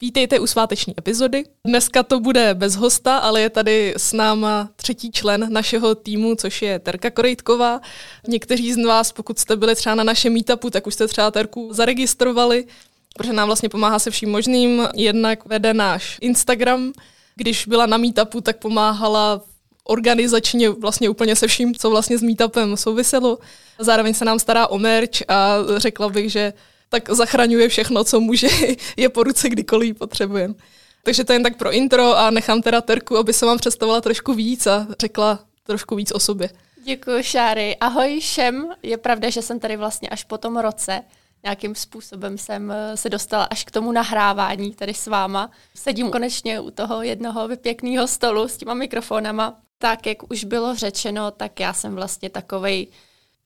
Vítejte u sváteční epizody. Dneska to bude bez hosta, ale je tady s náma třetí člen našeho týmu, což je Terka Korejtková. Někteří z vás, pokud jste byli třeba na našem meetupu, tak už jste třeba Terku zaregistrovali, protože nám vlastně pomáhá se vším možným. Jednak vede náš Instagram. Když byla na meetupu, tak pomáhala organizačně vlastně úplně se vším, co vlastně s meetupem souviselo. Zároveň se nám stará o merch a řekla bych, že tak zachraňuje všechno, co může, je po ruce kdykoliv potřebujeme. Takže to jen tak pro intro a nechám teda Terku, aby se vám představila trošku víc a řekla trošku víc o sobě. Děkuji, Šáry. Ahoj všem. Je pravda, že jsem tady vlastně až po tom roce. Nějakým způsobem jsem eh, se dostala až k tomu nahrávání tady s váma. Sedím konečně u toho jednoho pěkného stolu s těma mikrofonama. Tak, jak už bylo řečeno, tak já jsem vlastně takovej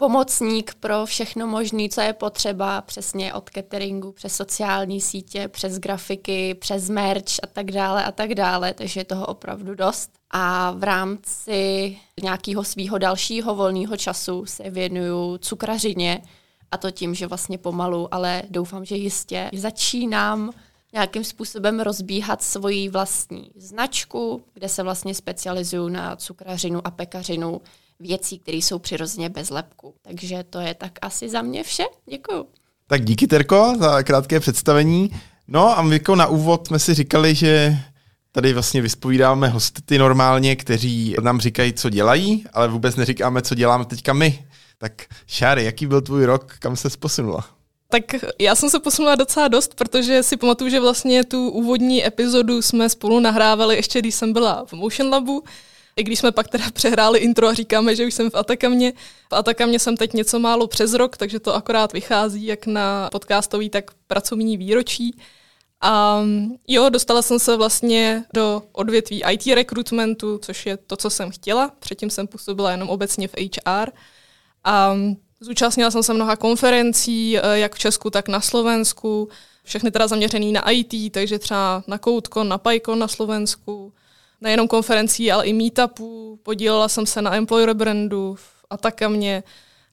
pomocník pro všechno možné, co je potřeba, přesně od cateringu, přes sociální sítě, přes grafiky, přes merch a tak dále a tak dále, takže je toho opravdu dost. A v rámci nějakého svého dalšího volného času se věnuju cukrařině a to tím, že vlastně pomalu, ale doufám, že jistě začínám nějakým způsobem rozbíhat svoji vlastní značku, kde se vlastně specializuju na cukrařinu a pekařinu, věcí, které jsou přirozeně bez lepku. Takže to je tak asi za mě vše. Děkuju. Tak díky, Terko, za krátké představení. No a my jako na úvod jsme si říkali, že tady vlastně vyspovídáme hosty normálně, kteří nám říkají, co dělají, ale vůbec neříkáme, co děláme teďka my. Tak Šáry, jaký byl tvůj rok, kam se posunula? Tak já jsem se posunula docela dost, protože si pamatuju, že vlastně tu úvodní epizodu jsme spolu nahrávali ještě, když jsem byla v Motion Labu, i když jsme pak teda přehráli intro a říkáme, že už jsem v Atakamě. V Atakamě jsem teď něco málo přes rok, takže to akorát vychází jak na podcastový, tak pracovní výročí. A jo, dostala jsem se vlastně do odvětví IT recruitmentu, což je to, co jsem chtěla. Předtím jsem působila jenom obecně v HR. A zúčastnila jsem se mnoha konferencí, eh, jak v Česku, tak na Slovensku. Všechny teda zaměřený na IT, takže třeba na Koutko, na PyCon na Slovensku, nejenom konferencí, ale i meetupů. Podílela jsem se na employer brandu v Atakamě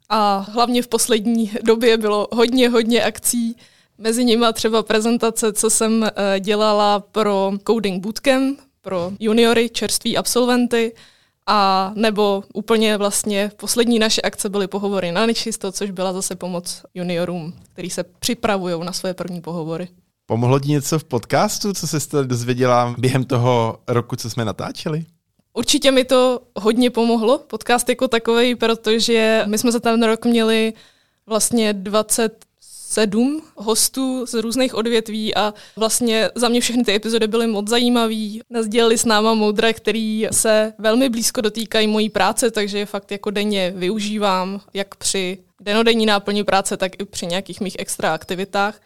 a hlavně v poslední době bylo hodně, hodně akcí. Mezi nimi třeba prezentace, co jsem eh, dělala pro Coding Bootcamp, pro juniory, čerství absolventy, a nebo úplně vlastně poslední naše akce byly pohovory na nečisto, což byla zase pomoc juniorům, kteří se připravují na své první pohovory. Pomohlo ti něco v podcastu, co se dozvěděla během toho roku, co jsme natáčeli? Určitě mi to hodně pomohlo, podcast jako takový, protože my jsme za ten rok měli vlastně 27 hostů z různých odvětví a vlastně za mě všechny ty epizody byly moc zajímavý. Nazdělili s náma moudra, který se velmi blízko dotýkají mojí práce, takže je fakt jako denně využívám, jak při denodenní náplní práce, tak i při nějakých mých extra aktivitách.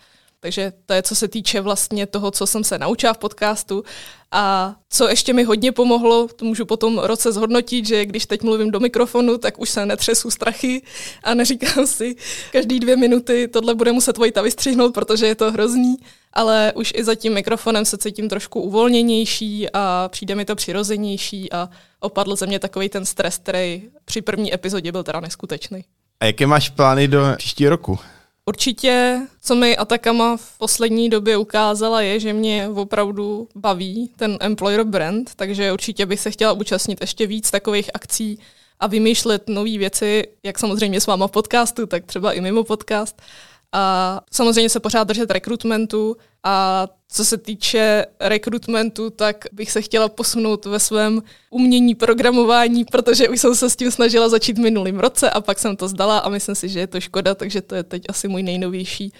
Takže to je, co se týče vlastně toho, co jsem se naučila v podcastu. A co ještě mi hodně pomohlo, to můžu potom roce zhodnotit, že když teď mluvím do mikrofonu, tak už se netřesu strachy a neříkám si každý dvě minuty, tohle bude muset Vojta vystřihnout, protože je to hrozný, ale už i za tím mikrofonem se cítím trošku uvolněnější a přijde mi to přirozenější a opadl ze mě takový ten stres, který při první epizodě byl teda neskutečný. A jaké máš plány do příštího roku? Určitě, co mi Atakama v poslední době ukázala, je, že mě opravdu baví ten employer brand, takže určitě bych se chtěla účastnit ještě víc takových akcí a vymýšlet nové věci, jak samozřejmě s váma v podcastu, tak třeba i mimo podcast. A samozřejmě se pořád držet rekrutmentu a co se týče rekrutmentu, tak bych se chtěla posunout ve svém umění programování, protože už jsem se s tím snažila začít minulým roce a pak jsem to zdala a myslím si, že je to škoda, takže to je teď asi můj nejnovější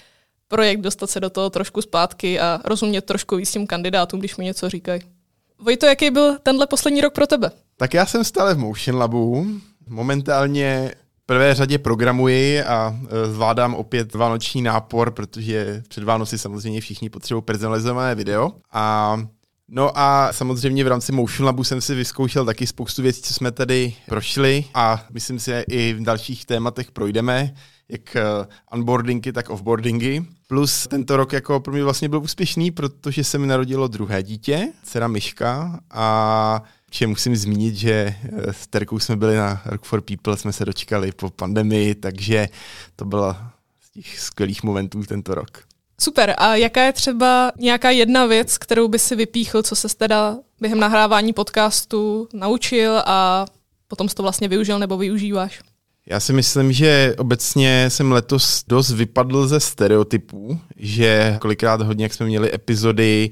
projekt, dostat se do toho trošku zpátky a rozumět trošku víc tím kandidátům, když mi něco říkají. Vojto, jaký byl tenhle poslední rok pro tebe? Tak já jsem stále v Motion Labu. Momentálně prvé řadě programuji a e, zvládám opět vánoční nápor, protože před Vánoci samozřejmě všichni potřebují personalizované video. A No a samozřejmě v rámci Motion Labu jsem si vyzkoušel taky spoustu věcí, co jsme tady prošli a myslím si, že i v dalších tématech projdeme, jak e, onboardingy, tak offboardingy. Plus tento rok jako pro mě vlastně byl úspěšný, protože se mi narodilo druhé dítě, dcera Myška a že musím zmínit, že eh, s Terkou jsme byli na Rock for People, jsme se dočkali po pandemii, takže to byla z těch skvělých momentů tento rok. Super. A jaká je třeba nějaká jedna věc, kterou by si vypíchl, co se teda během nahrávání podcastu naučil a potom jsi to vlastně využil nebo využíváš? Já si myslím, že obecně jsem letos dost vypadl ze stereotypů, že kolikrát hodně, jak jsme měli epizody,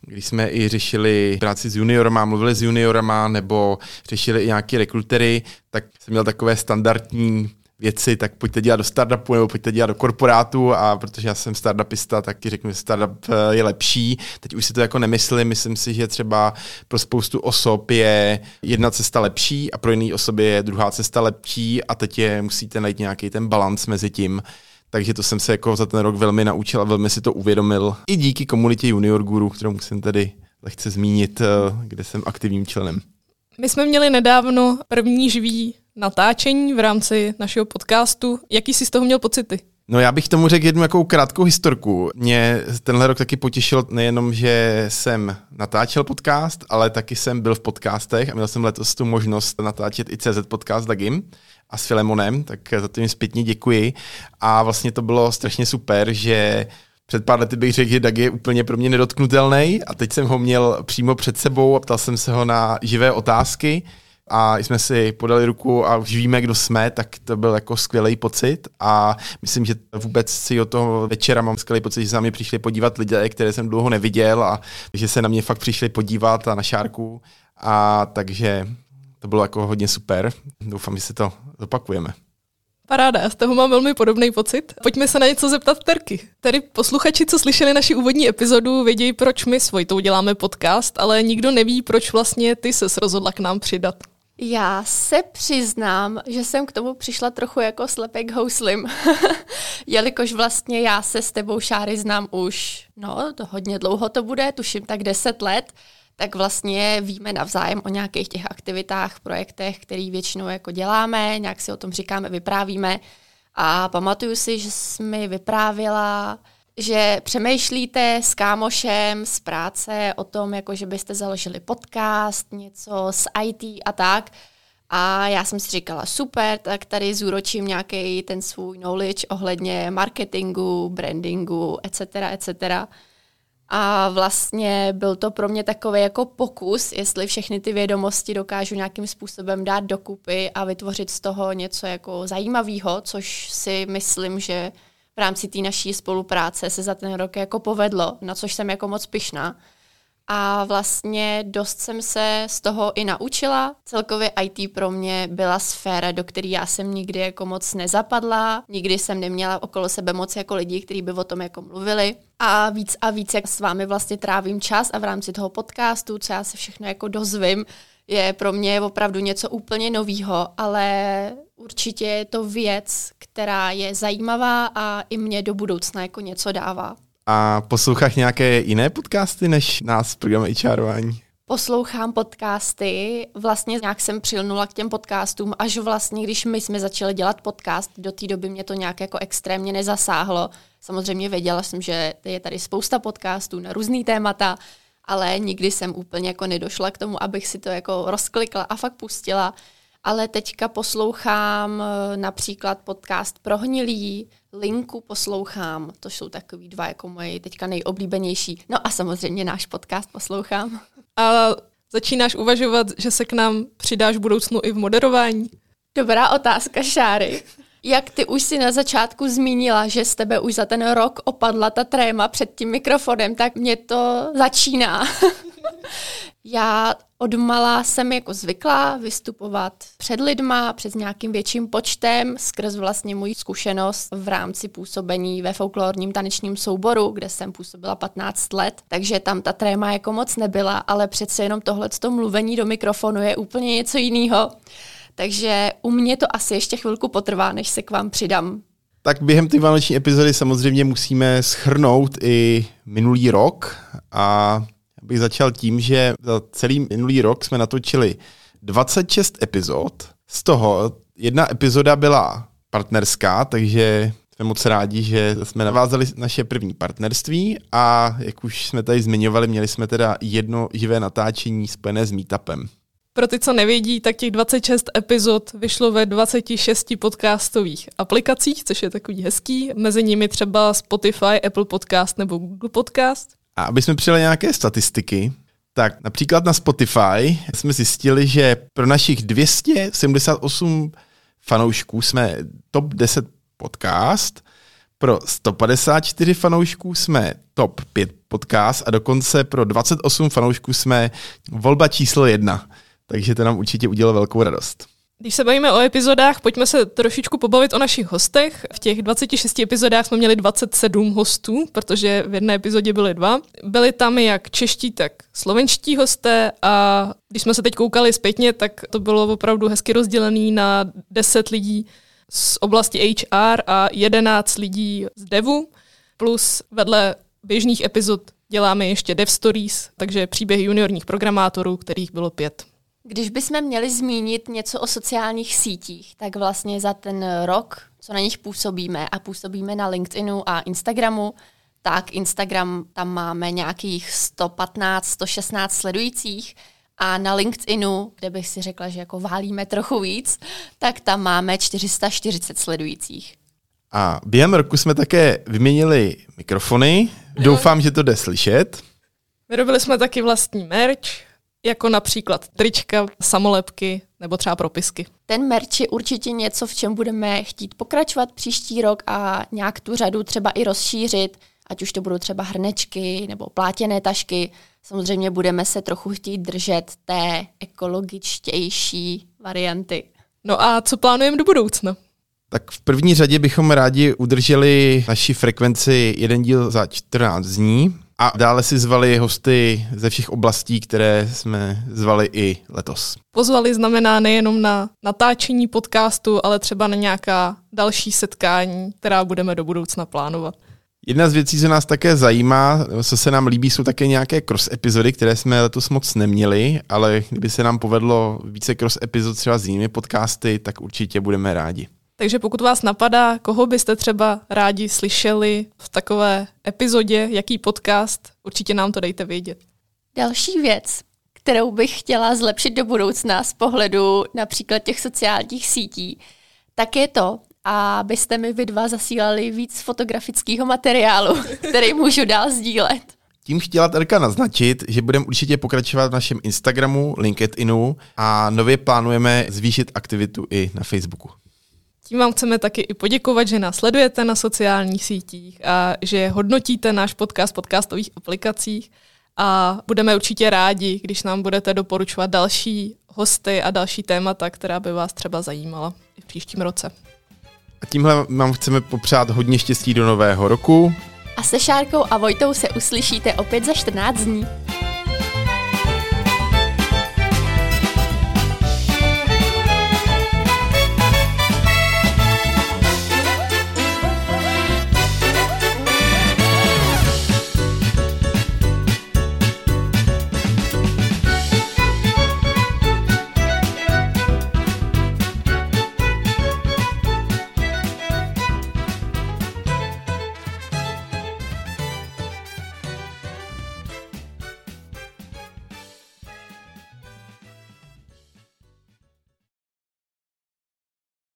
když jsme i řešili práci s juniorama, mluvili s juniorama, nebo řešili i nějaké rekrutery, tak jsem měl takové standardní věci, tak pojďte dělat do startupu nebo pojďte dělat do korporátu a protože já jsem startupista, tak ti řeknu, že startup eh, je lepší. Teď už si to jako nemyslím, myslím si, že třeba pro spoustu osob je jedna cesta lepší a pro jiné osoby je druhá cesta lepší a teď je musíte najít nějaký ten balans mezi tím. Takže to jsem se jako za ten rok velmi naučil a velmi si to uvědomil. I díky komunitě Junior Guru, kterou musím tady lehce zmínit, eh, kde jsem aktivním členem. My jsme měli nedávno první živý natáčení v rámci našeho podcastu. Jaký jsi z toho měl pocity? No já bych tomu řekl jednu jakou krátkou historku. Mě tenhle rok taky potěšil nejenom, že jsem natáčel podcast, ale taky jsem byl v podcastech a měl jsem letos tu možnost natáčet i CZ podcast Dagim a s Filemonem, tak za to jim zpětně děkuji. A vlastně to bylo strašně super, že před pár lety bych řekl, že Dag je úplně pro mě nedotknutelný a teď jsem ho měl přímo před sebou a ptal jsem se ho na živé otázky a jsme si podali ruku a už víme, kdo jsme, tak to byl jako skvělý pocit a myslím, že vůbec si od toho večera mám skvělý pocit, že se na mě přišli podívat lidé, které jsem dlouho neviděl a že se na mě fakt přišli podívat a na šárku a takže to bylo jako hodně super. Doufám, že si to zopakujeme. Paráda, já z toho mám velmi podobný pocit. Pojďme se na něco zeptat Terky. Tady posluchači, co slyšeli naši úvodní epizodu, vědějí, proč my s Vojtou děláme podcast, ale nikdo neví, proč vlastně ty se rozhodla k nám přidat. Já se přiznám, že jsem k tomu přišla trochu jako slepek houslim, jelikož vlastně já se s tebou, Šáry, znám už, no, to hodně dlouho to bude, tuším tak 10 let, tak vlastně víme navzájem o nějakých těch aktivitách, projektech, který většinou jako děláme, nějak si o tom říkáme, vyprávíme. A pamatuju si, že jsi mi vyprávila, že přemýšlíte s kámošem z práce o tom, jako že byste založili podcast, něco s IT a tak. A já jsem si říkala, super, tak tady zúročím nějaký ten svůj knowledge ohledně marketingu, brandingu, etc., etc. A vlastně byl to pro mě takový jako pokus, jestli všechny ty vědomosti dokážu nějakým způsobem dát dokupy a vytvořit z toho něco jako zajímavého, což si myslím, že v rámci té naší spolupráce se za ten rok jako povedlo, na což jsem jako moc pyšná. A vlastně dost jsem se z toho i naučila. Celkově IT pro mě byla sféra, do které já jsem nikdy jako moc nezapadla. Nikdy jsem neměla okolo sebe moc jako lidí, kteří by o tom jako mluvili. A víc a víc, jak s vámi vlastně trávím čas a v rámci toho podcastu, co já se všechno jako dozvím, je pro mě opravdu něco úplně novýho, ale určitě je to věc, která je zajímavá a i mě do budoucna jako něco dává. A posloucháš nějaké jiné podcasty než nás program HRování? Poslouchám podcasty, vlastně nějak jsem přilnula k těm podcastům, až vlastně, když my jsme začali dělat podcast, do té doby mě to nějak jako extrémně nezasáhlo. Samozřejmě věděla jsem, že je tady spousta podcastů na různý témata, ale nikdy jsem úplně jako nedošla k tomu, abych si to jako rozklikla a fakt pustila. Ale teďka poslouchám eh, například podcast Prohnilý, Linku poslouchám, to jsou takový dva jako moje teďka nejoblíbenější. No a samozřejmě náš podcast poslouchám. A začínáš uvažovat, že se k nám přidáš v budoucnu i v moderování? Dobrá otázka, Šáry. Jak ty už si na začátku zmínila, že z tebe už za ten rok opadla ta tréma před tím mikrofonem, tak mě to začíná. Já od jsem jako zvyklá vystupovat před lidma, před nějakým větším počtem, skrz vlastně můj zkušenost v rámci působení ve folklorním tanečním souboru, kde jsem působila 15 let, takže tam ta tréma jako moc nebyla, ale přece jenom tohle mluvení do mikrofonu je úplně něco jiného. Takže u mě to asi ještě chvilku potrvá, než se k vám přidám. Tak během té vánoční epizody samozřejmě musíme schrnout i minulý rok a bych začal tím, že za celý minulý rok jsme natočili 26 epizod, z toho jedna epizoda byla partnerská, takže jsme moc rádi, že jsme navázali naše první partnerství a jak už jsme tady zmiňovali, měli jsme teda jedno živé natáčení spojené s meetupem. Pro ty, co nevědí, tak těch 26 epizod vyšlo ve 26 podcastových aplikacích, což je takový hezký. Mezi nimi třeba Spotify, Apple Podcast nebo Google Podcast. A aby jsme přijeli nějaké statistiky, tak například na Spotify jsme zjistili, že pro našich 278 fanoušků jsme top 10 podcast, pro 154 fanoušků jsme top 5 podcast a dokonce pro 28 fanoušků jsme volba číslo 1. Takže to nám určitě udělalo velkou radost. Když se bavíme o epizodách, pojďme se trošičku pobavit o našich hostech. V těch 26 epizodách jsme měli 27 hostů, protože v jedné epizodě byly dva. Byli tam jak čeští, tak slovenští hosté a když jsme se teď koukali zpětně, tak to bylo opravdu hezky rozdělený na 10 lidí z oblasti HR a 11 lidí z devu, plus vedle běžných epizod děláme ještě dev stories, takže příběhy juniorních programátorů, kterých bylo pět. Když bychom měli zmínit něco o sociálních sítích, tak vlastně za ten rok, co na nich působíme a působíme na LinkedInu a Instagramu, tak Instagram tam máme nějakých 115, 116 sledujících a na LinkedInu, kde bych si řekla, že jako válíme trochu víc, tak tam máme 440 sledujících. A během roku jsme také vyměnili mikrofony. Doufám, že to jde slyšet. Vyrobili jsme taky vlastní merch, jako například trička, samolepky nebo třeba propisky. Ten merch je určitě něco, v čem budeme chtít pokračovat příští rok a nějak tu řadu třeba i rozšířit, ať už to budou třeba hrnečky nebo plátěné tašky. Samozřejmě budeme se trochu chtít držet té ekologičtější varianty. No a co plánujeme do budoucna? Tak v první řadě bychom rádi udrželi naši frekvenci jeden díl za 14 dní, a dále si zvali hosty ze všech oblastí, které jsme zvali i letos. Pozvali znamená nejenom na natáčení podcastu, ale třeba na nějaká další setkání, která budeme do budoucna plánovat. Jedna z věcí, co nás také zajímá, co se nám líbí, jsou také nějaké cross epizody, které jsme letos moc neměli, ale kdyby se nám povedlo více cross epizod třeba s jinými podcasty, tak určitě budeme rádi. Takže pokud vás napadá, koho byste třeba rádi slyšeli v takové epizodě, jaký podcast, určitě nám to dejte vědět. Další věc, kterou bych chtěla zlepšit do budoucna z pohledu například těch sociálních sítí, tak je to, abyste mi vy dva zasílali víc fotografického materiálu, který můžu dál sdílet. Tím chtěla Terka naznačit, že budeme určitě pokračovat v našem Instagramu, LinkedInu a nově plánujeme zvýšit aktivitu i na Facebooku. Tím vám chceme taky i poděkovat, že nás sledujete na sociálních sítích a že hodnotíte náš podcast v podcastových aplikacích a budeme určitě rádi, když nám budete doporučovat další hosty a další témata, která by vás třeba zajímala i v příštím roce. A tímhle vám chceme popřát hodně štěstí do nového roku. A se Šárkou a Vojtou se uslyšíte opět za 14 dní.